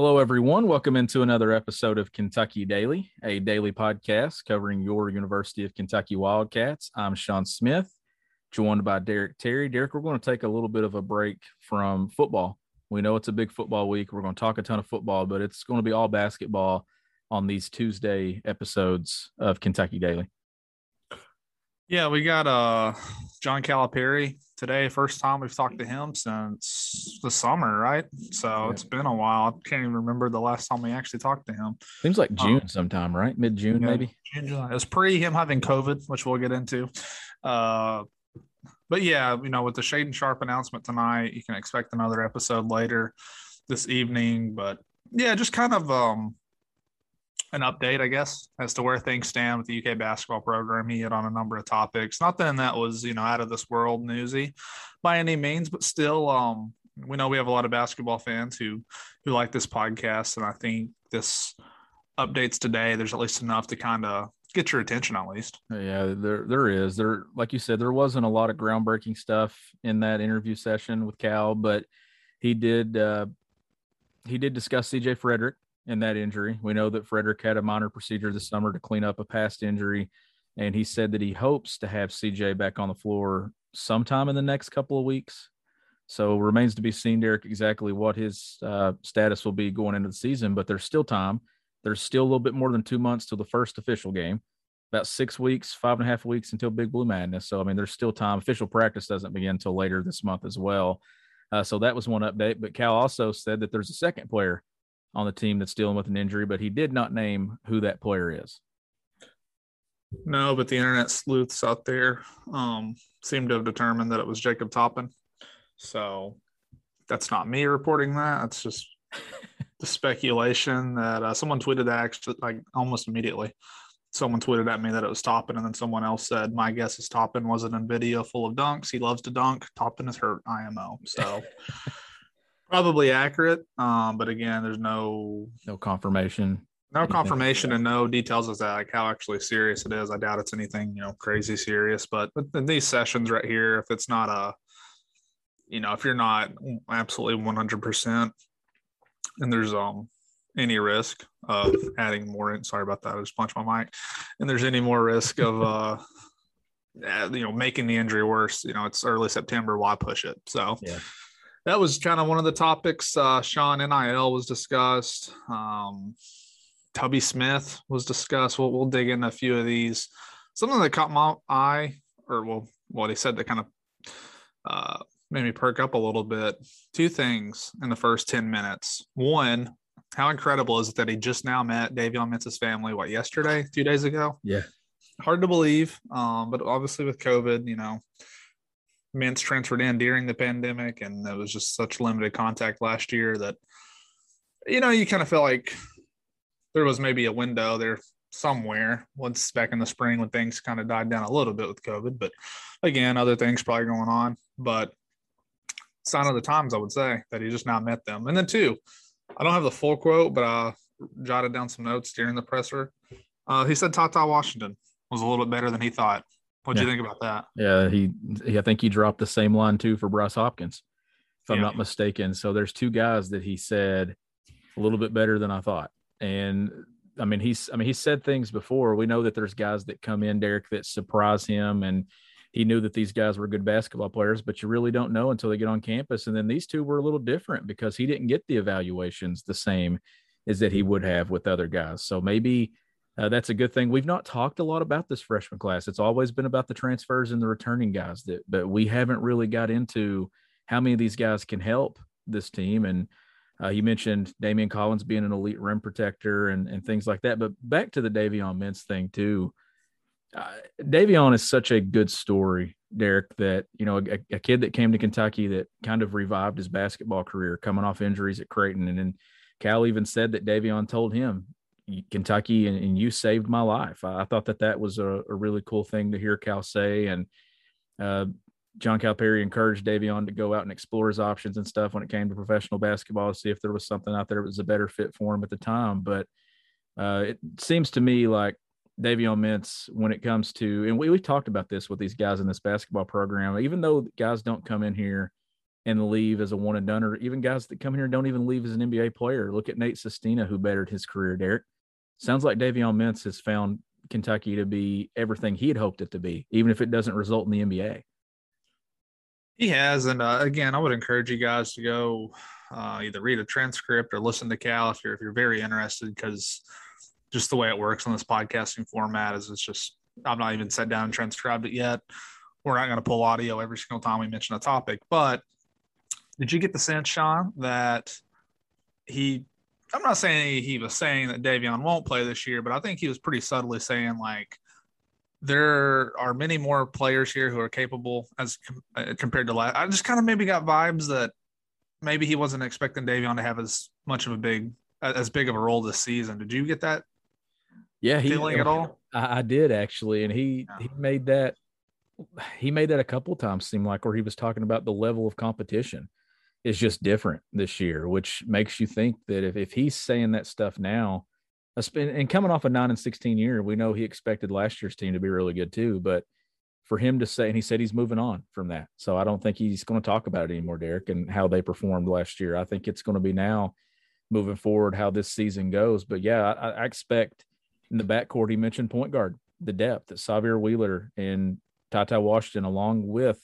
Hello, everyone. Welcome into another episode of Kentucky Daily, a daily podcast covering your University of Kentucky Wildcats. I'm Sean Smith, joined by Derek Terry. Derek, we're going to take a little bit of a break from football. We know it's a big football week. We're going to talk a ton of football, but it's going to be all basketball on these Tuesday episodes of Kentucky Daily. Yeah, we got uh John Calipari today. First time we've talked to him since the summer, right? So yeah. it's been a while. I can't even remember the last time we actually talked to him. Seems like June um, sometime, right? Mid June, yeah, maybe. June, It was pre him having COVID, which we'll get into. Uh, but yeah, you know, with the Shaedon Sharpe announcement tonight, you can expect another episode later this evening. But yeah, just kind of um an update, I guess, as to where things stand with the UK basketball program. He hit on a number of topics. Not that that was, you know, out of this world newsy by any means, but still, um, we know we have a lot of basketball fans who who like this podcast, and I think this updates today. There's at least enough to kind of get your attention, at least. Yeah, there there is. There, like you said, there wasn't a lot of groundbreaking stuff in that interview session with Cal, but he did uh, he did discuss CJ Frederick in that injury. We know that Frederick had a minor procedure this summer to clean up a past injury, and he said that he hopes to have CJ back on the floor sometime in the next couple of weeks. So remains to be seen, Derek, exactly what his uh, status will be going into the season. But there's still time. There's still a little bit more than two months till the first official game. About six weeks, five and a half weeks until Big Blue Madness. So I mean, there's still time. Official practice doesn't begin until later this month as well. Uh, so that was one update. But Cal also said that there's a second player on the team that's dealing with an injury, but he did not name who that player is. No, but the internet sleuths out there um, seem to have determined that it was Jacob Toppin. So that's not me reporting that. It's just the speculation that uh, someone tweeted that actually like almost immediately. Someone tweeted at me that it was Toppin, and then someone else said, "My guess is Toppin wasn't in video full of dunks. He loves to dunk. Toppin is hurt. IMO." So Probably accurate, um, but again, there's no no confirmation. No confirmation and no details as to like how actually serious it is. I doubt it's anything you know crazy serious, but in these sessions right here, if it's not a, you know, if you're not absolutely 100 percent, and there's um any risk of adding more in, sorry about that, I just punched my mic, and there's any more risk of uh you know making the injury worse, you know, it's early September, why push it? So yeah that was kind of one of the topics. Uh, Sean NIL was discussed. Um, Tubby Smith was discussed. We'll, we'll dig into a few of these. Something that caught my eye, or well, what he said that kind of uh, made me perk up a little bit. Two things in the first 10 minutes. One, how incredible is it that he just now met Davion Mintz's family, what, yesterday, two days ago? Yeah. Hard to believe. Um, but obviously with COVID, you know, Mintz transferred in during the pandemic, and there was just such limited contact last year that you know you kind of feel like there was maybe a window there somewhere once back in the spring when things kind of died down a little bit with COVID. But again, other things probably going on. But sign of the times, I would say that he just now met them. And then two, I don't have the full quote, but I jotted down some notes during the presser. Uh, he said Ty Washington was a little bit better than he thought. What do yeah. you think about that? Yeah, he, he, I think he dropped the same line too for Bryce Hopkins, if I'm not mistaken. So there's two guys that he said a little bit better than I thought. And I mean, he's I mean, he said things before. We know that there's guys that come in, Derek, that surprise him and he knew that these guys were good basketball players, but you really don't know until they get on campus. And then these two were a little different because he didn't get the evaluations the same as that he would have with other guys. So maybe uh, that's a good thing. We've not talked a lot about this freshman class. It's always been about the transfers and the returning guys that, but we haven't really got into how many of these guys can help this team. And uh, you mentioned Daimion Collins being an elite rim protector and, and things like that. But back to the Davion Mintz thing too. Uh, Davion is such a good story, Derek. That you know, a, a, kid that came to Kentucky that kind of revived his basketball career, coming off injuries at Creighton, and then Cal even said that Davion told him, Kentucky and, and, you saved my life. I, I thought that that was a, a, really cool thing to hear Cal say. And uh, John Calipari encouraged Davion to go out and explore his options and stuff when it came to professional basketball to see if there was something out there that was a better fit for him at the time. But uh, it seems to me like Davion Mintz, when it comes to, and we, we talked about this with these guys in this basketball program, even though guys don't come in here and leave as a one and done, or even guys that come here and don't even leave as an NBA player. Look at Nate Sestina, who bettered his career, Derek. Sounds like Davion Mintz has found Kentucky to be everything he had hoped it to be, even if it doesn't result in the NBA. He has, and uh, again, I would encourage you guys to go uh, either read a transcript or listen to Cal if you're if you're very interested, because just the way it works on this podcasting format is it's just I'm not even sat down and transcribed it yet. We're not going to pull audio every single time we mention a topic, but did you get the sense, Sean, that he I'm not saying he was saying that Davion won't play this year, but I think he was pretty subtly saying like there are many more players here who are capable as uh, compared to last. I just kind of maybe got vibes that maybe he wasn't expecting Davion to have as much of a big as big of a role this season. Did you get that? Yeah, he, feeling at all? I, I did actually, and he yeah. he made that he made that a couple times seem like where he was talking about the level of competition is just different this year, which makes you think that if, if he's saying that stuff now, and coming off a nine and 16 year, we know he expected last year's team to be really good too. But for him to say, and he said he's moving on from that. So I don't think he's going to talk about it anymore, Derek, and how they performed last year. I think it's going to be now moving forward how this season goes. But yeah, I, I expect in the backcourt, he mentioned point guard, the depth that Sahvir Wheeler and TyTy Washington, along with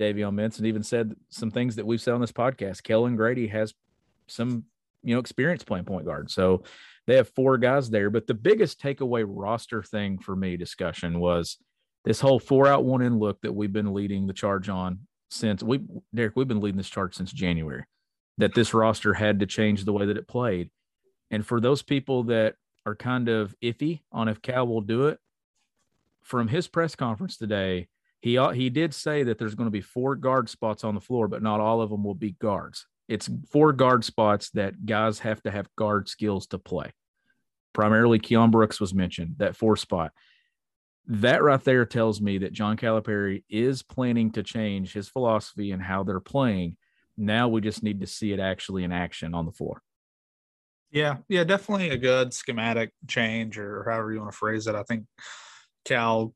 Davion Mintz, and even said some things that we've said on this podcast. Kellan Grady has some, you know, experience playing point guard. So they have four guys there. But the biggest takeaway roster thing for me discussion was this whole four out one in look that we've been leading the charge on since we Derek, we've been leading this charge since January. That this roster had to change the way that it played. And for those people that are kind of iffy on if Cal will do it, from his press conference today, he uh, he did say that there's going to be four guard spots on the floor, but not all of them will be guards. It's four guard spots that guys have to have guard skills to play. Primarily, Keion Brooks was mentioned that four spot. That right there tells me that John Calipari is planning to change his philosophy and how they're playing. Now we just need to see it actually in action on the floor. Yeah, yeah, definitely a good schematic change or however you want to phrase it. I think Cal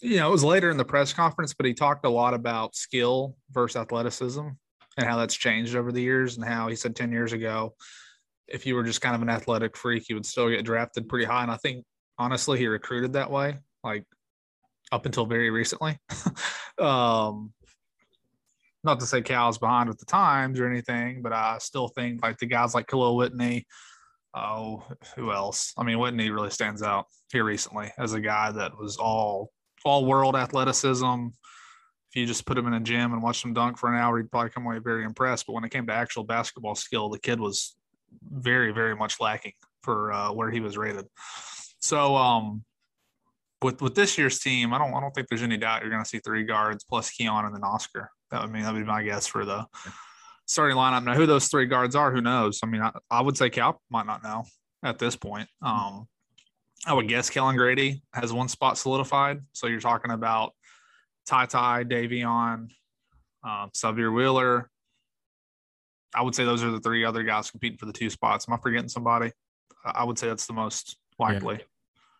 you know, it was later in the press conference, but he talked a lot about skill versus athleticism and how that's changed over the years and how he said 10 years ago, if you were just kind of an athletic freak, you would still get drafted pretty high. And I think honestly, he recruited that way, like up until very recently. um, not to say Cal's behind with the times or anything, but I still think like the guys like Kahlil Whitney, oh, who else? I mean, Whitney really stands out here recently as a guy that was all all world athleticism. If you just put him in a gym and watch him dunk for an hour, he'd probably come away very impressed. But when it came to actual basketball skill, the kid was very, very much lacking for uh, where he was rated. So, um, with with this year's team, I don't I don't think there's any doubt you're going to see three guards plus Keion and then Oscar. That would mean that would be my guess for the starting lineup. Now, who those three guards are, who knows? I mean, I, I would say Cal might not know at this point. Um, I would guess Kellan Grady has one spot solidified. So you're talking about TyTy, Davion, um, Sahvir Wheeler. I would say those are the three other guys competing for the two spots. Am I forgetting somebody? I would say that's the most likely.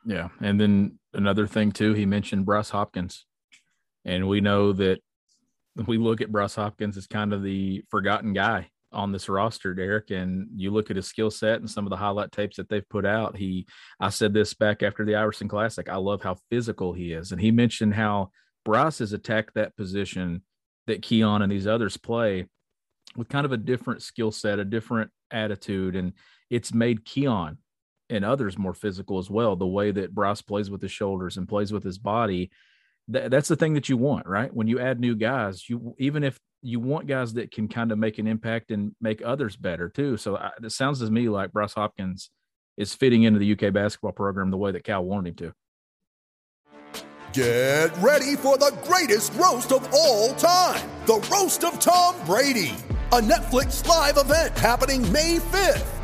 Yeah. yeah. And then another thing, too, he mentioned Bryce Hopkins. And we know that we look at Bryce Hopkins as kind of the forgotten guy on this roster, Derek, and you look at his skill set and some of the highlight tapes that they've put out. He, I said this back after the Iverson Classic. I love how physical he is, and he mentioned how Bryce has attacked that position that Keion and these others play with kind of a different skill set, a different attitude, and it's made Keion and others more physical as well. The way that Bryce plays with his shoulders and plays with his body. that's the thing that you want, right? When you add new guys, you even if you want guys that can kind of make an impact and make others better too. So I, it sounds to me like Bryce Hopkins is fitting into the UK basketball program the way that Cal wanted him to. Get ready for the greatest roast of all time the Roast of Tom Brady, a Netflix live event happening May 5th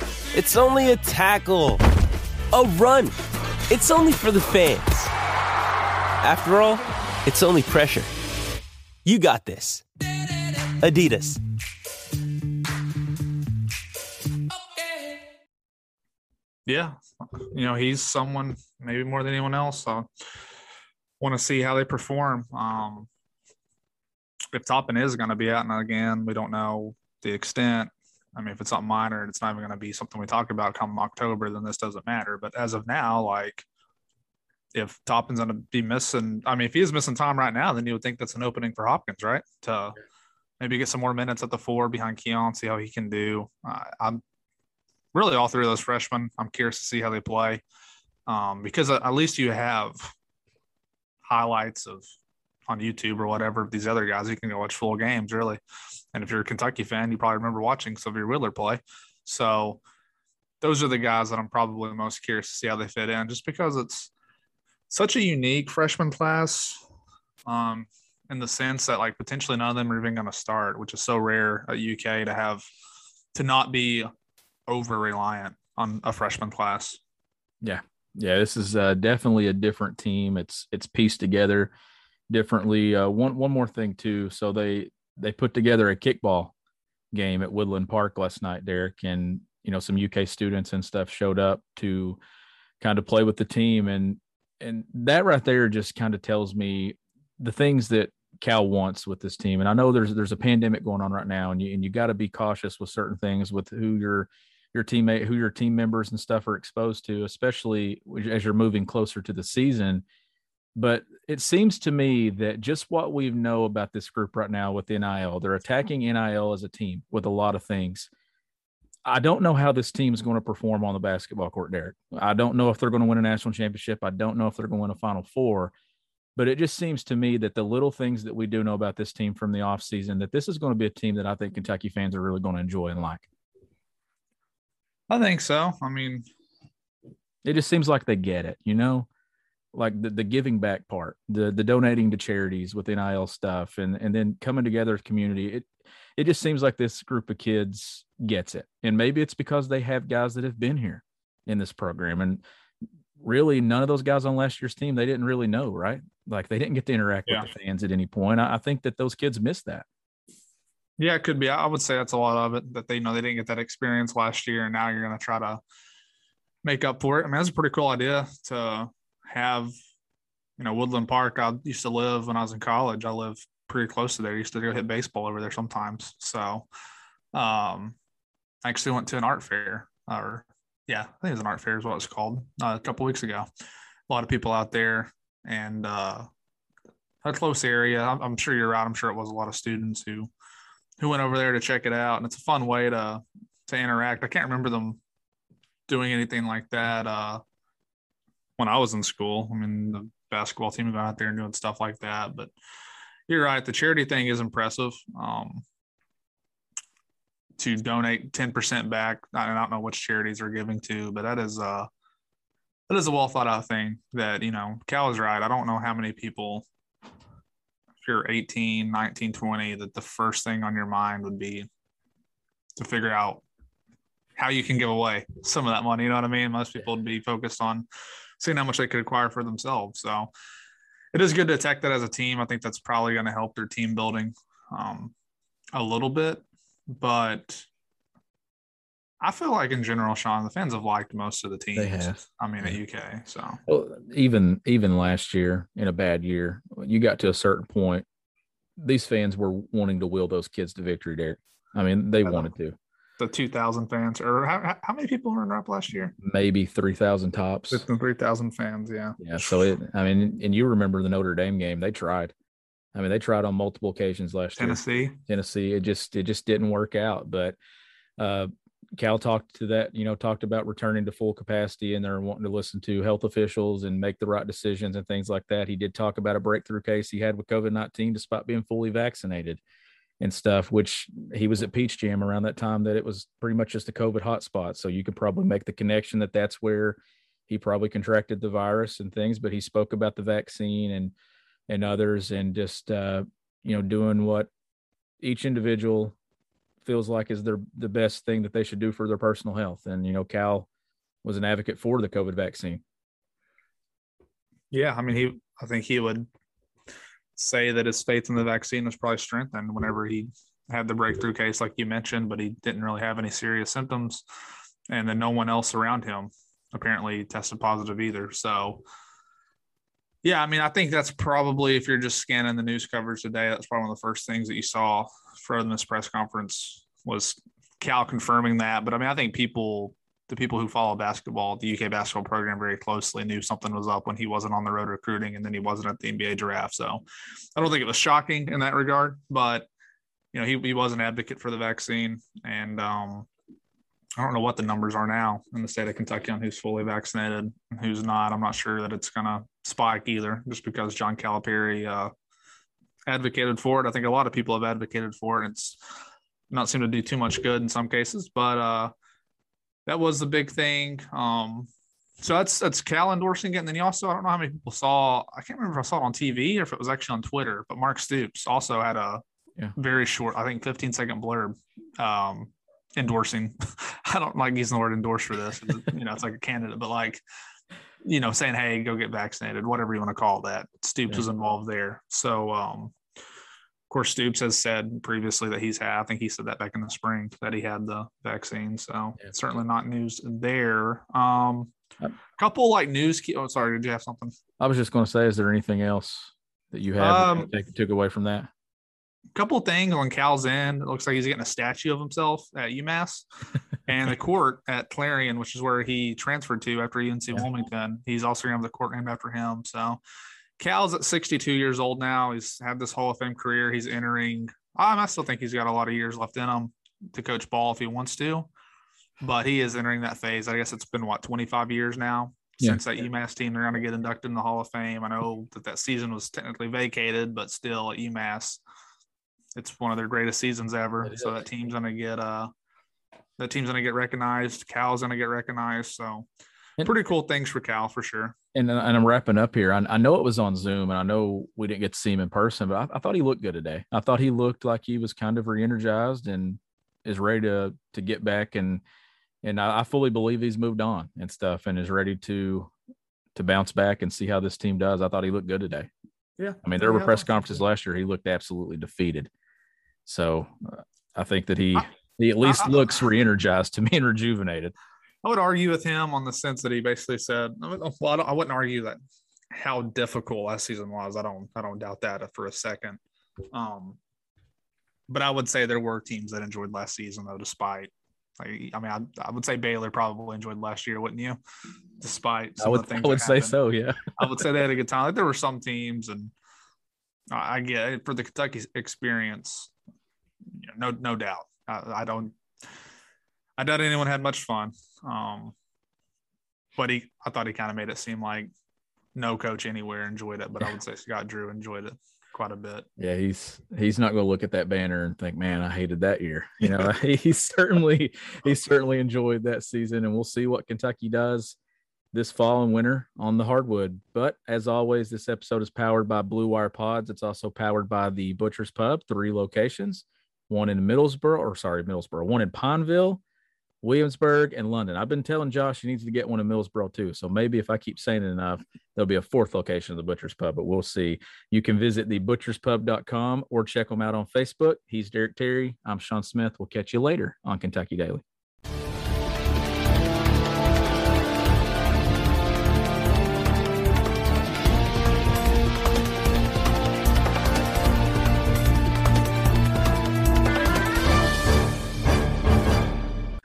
It's only a tackle, a run. It's only for the fans. After all, it's only pressure. You got this. Adidas. Yeah, you know he's someone maybe more than anyone else. So want to see how they perform. Um, if Toppin is going to be out and again, we don't know the extent. I mean, if it's something minor and it's not even going to be something we talk about come October, then this doesn't matter. But as of now, like if Toppin's going to be missing, I mean, if he is missing time right now, then you would think that's an opening for Hopkins, right? To maybe get some more minutes at the four behind Keion, see how he can do. Uh, I'm really all three of those freshmen. I'm curious to see how they play um, because at least you have highlights of on YouTube or whatever these other guys. You can go watch full games really. And if you're a Kentucky fan, you probably remember watching Sylvia Whittler play. So those are the guys that I'm probably most curious to see how they fit in, just because it's such a unique freshman class. Um, in the sense that like potentially none of them are even going to start, which is so rare at UK to have to not be over reliant on a freshman class. Yeah. Yeah, this is uh, definitely a different team. It's it's pieced together differently. Uh, one one more thing too. So they they put together a kickball game at Woodland Park last night, Derek, and you know some UK students and stuff showed up to kind of play with the team, and and that right there just kind of tells me the things that Cal wants with this team. And I know there's there's a pandemic going on right now, and you and you got to be cautious with certain things with who your your teammate, who your team members and stuff are exposed to, especially as you're moving closer to the season. But it seems to me that just what we know about this group right now with NIL, they're attacking NIL as a team with a lot of things. I don't know how this team is going to perform on the basketball court, Derek. I don't know if they're going to win a national championship. I don't know if they're going to win a Final Four. But it just seems to me that the little things that we do know about this team from the offseason, that this is going to be a team that I think Kentucky fans are really going to enjoy and like. I think so. I mean, it just seems like they get it, you know, like the, the giving back part, the the donating to charities with NIL stuff, and and then coming together as community. It it just seems like this group of kids gets it, and maybe it's because they have guys that have been here in this program, and really none of those guys on last year's team they didn't really know, right? Like they didn't get to interact yeah. with the fans at any point. I, I think that those kids missed that. Yeah, it could be. I would say that's a lot of it that they know they didn't get that experience last year, and now you're going to try to make up for it. I mean, that's a pretty cool idea to have. You know, Woodland Park. I used to live when I was in college. I live pretty close to there. I used to go hit baseball over there sometimes. So, um, I actually went to an art fair, or yeah, I think it was an art fair is what it's called uh, a couple weeks ago. A lot of people out there, and uh, a close area. I'm, I'm sure you're right. I'm sure it was a lot of students who who went over there to check it out, and it's a fun way to to interact. I can't remember them doing anything like that uh, when I was in school. I mean, the basketball team got out there and doing stuff like that, but you're right. The charity thing is impressive. Um, to donate 10% back. I don't know which charities are giving to, but that is uh that is a well thought out thing that, you know, Cal is right. I don't know how many people if you're 18, 19, 20, that the first thing on your mind would be to figure out how you can give away some of that money. You know what I mean? Most people would be focused on seeing how much they could acquire for themselves. So it is good to attack that as a team. I think that's probably going to help their team building um, a little bit, but I feel like in general, Sean, the fans have liked most of the teams. They have. I mean, at UK. So well, even even last year in a bad year, you got to a certain point. These fans were wanting to will those kids to victory, Derek. I mean, they wanted to. The 2,000 fans, or how, how many people were in up last year? Maybe 3,000 tops. 3,000 fans, yeah. Yeah. So it, I mean, and you remember the Notre Dame game? They tried. I mean, they tried on multiple occasions last Tennessee. year. Tennessee. Tennessee. It just it just didn't work out. But uh, Cal talked to that, you know, talked about returning to full capacity and they're wanting to listen to health officials and make the right decisions and things like that. He did talk about a breakthrough case he had with COVID 19 despite being fully vaccinated and stuff, which he was at Peach Jam around that time that it was pretty much just a COVID hotspot. So you could probably make the connection that that's where he probably contracted the virus and things, but he spoke about the vaccine and, and others and just, uh, you know, doing what each individual feels like is their the best thing that they should do for their personal health. And you know, Cal was an advocate for the COVID vaccine. Yeah, I mean, he I think he would say that his faith in the vaccine was probably strengthened whenever he had the breakthrough case, like you mentioned, but he didn't really have any serious symptoms, and then no one else around him apparently tested positive either. So. Yeah, I mean, I think that's probably if you're just scanning the news coverage today, that's probably one of the first things that you saw from this press conference was Cal confirming that. But I mean, I think people the people who follow basketball, the UK basketball program very closely knew something was up when he wasn't on the road recruiting and then he wasn't at the NBA draft. So I don't think it was shocking in that regard, but you know, he, he was an advocate for the vaccine and um, I don't know what the numbers are now in the state of Kentucky on who's fully vaccinated and who's not. I'm not sure that it's going to spike either, just because John Calipari uh, advocated for it. I think a lot of people have advocated for it. It's not seemed to do too much good in some cases, but uh, that was the big thing. Um, so that's that's Cal endorsing it, and then you also I don't know how many people saw. I can't remember if I saw it on TV or if it was actually on Twitter. But Mark Stoops also had a yeah. very short, I think, 15 second blurb um, endorsing. I don't like using the word endorse for this. you know, it's like a candidate, but like you know, saying, "Hey, go get vaccinated," whatever you want to call that. Stoops yeah. was involved there. So um, course, Stoops has said previously that he's had, I think he said that back in the spring that he had the vaccine. So yeah. certainly not news there. Um, a couple like news. Key, oh, sorry. Did you have something? I was just going to say, is there anything else that you have um, that took away from that? A couple things on Cal's end. It looks like he's getting a statue of himself at UMass and the court at Clarion, which is where he transferred to after UNC yeah. Wilmington. He's also going to have the court named after him. So Cal's at 62 years old now. He's had this Hall of Fame career. He's entering. Um, I still think he's got a lot of years left in him to coach ball if he wants to, but he is entering that phase. I guess it's been what 25 years now yeah. since that UMass team they're going to get inducted in the Hall of Fame. I know that that season was technically vacated, but still at UMass, it's one of their greatest seasons ever. So that team's going to get uh that team's going to get recognized. Cal's going to get recognized. So pretty cool things for Cal for sure and, and I'm wrapping up here. I, I, know it was on Zoom, and I know we didn't get to see him in person, but I, I, thought he looked good today. I thought he looked like he was kind of re-energized and is ready to to get back and and I, I fully believe he's moved on and stuff and is ready to to bounce back and see how this team does. I thought he looked good today. Yeah, I mean there were press conferences last year. He looked absolutely defeated. So uh, I think that he he at least looks re-energized to me and rejuvenated. I would argue with him on the sense that he basically said, well, I, I wouldn't argue that how difficult last season was. I don't, I don't doubt that for a second. Um, but I would say there were teams that enjoyed last season though, despite. Like, I mean, I, I would say Baylor probably enjoyed last year, wouldn't you? Despite I would, I would say so, yeah. I would say they had a good time. Like there were some teams, and I get it for the Kentucky experience. You know, no, no doubt. I, I don't I doubt anyone had much fun. Um, but he, I thought he kind of made it seem like no coach anywhere enjoyed it, but I would say Scott Drew enjoyed it quite a bit. Yeah, he's he's not going to look at that banner and think, "Man, I hated that year." You know, he certainly he certainly enjoyed that season, and we'll see what Kentucky does this fall and winter on the hardwood. But as always, this episode is powered by Blue Wire Pods. It's also powered by the Butcher's Pub, three locations, one in Middlesboro, or sorry, Middlesboro, one in Pineville, Williamsburg, and London. I've been telling Josh he needs to get one in Millsboro too. So maybe if I keep saying it enough, there'll be a fourth location of the Butcher's Pub, but we'll see. You can visit thebutcherspub.com or check them out on Facebook. He's Derek Terry. I'm Sean Smith. We'll catch you later on Kentucky Daily.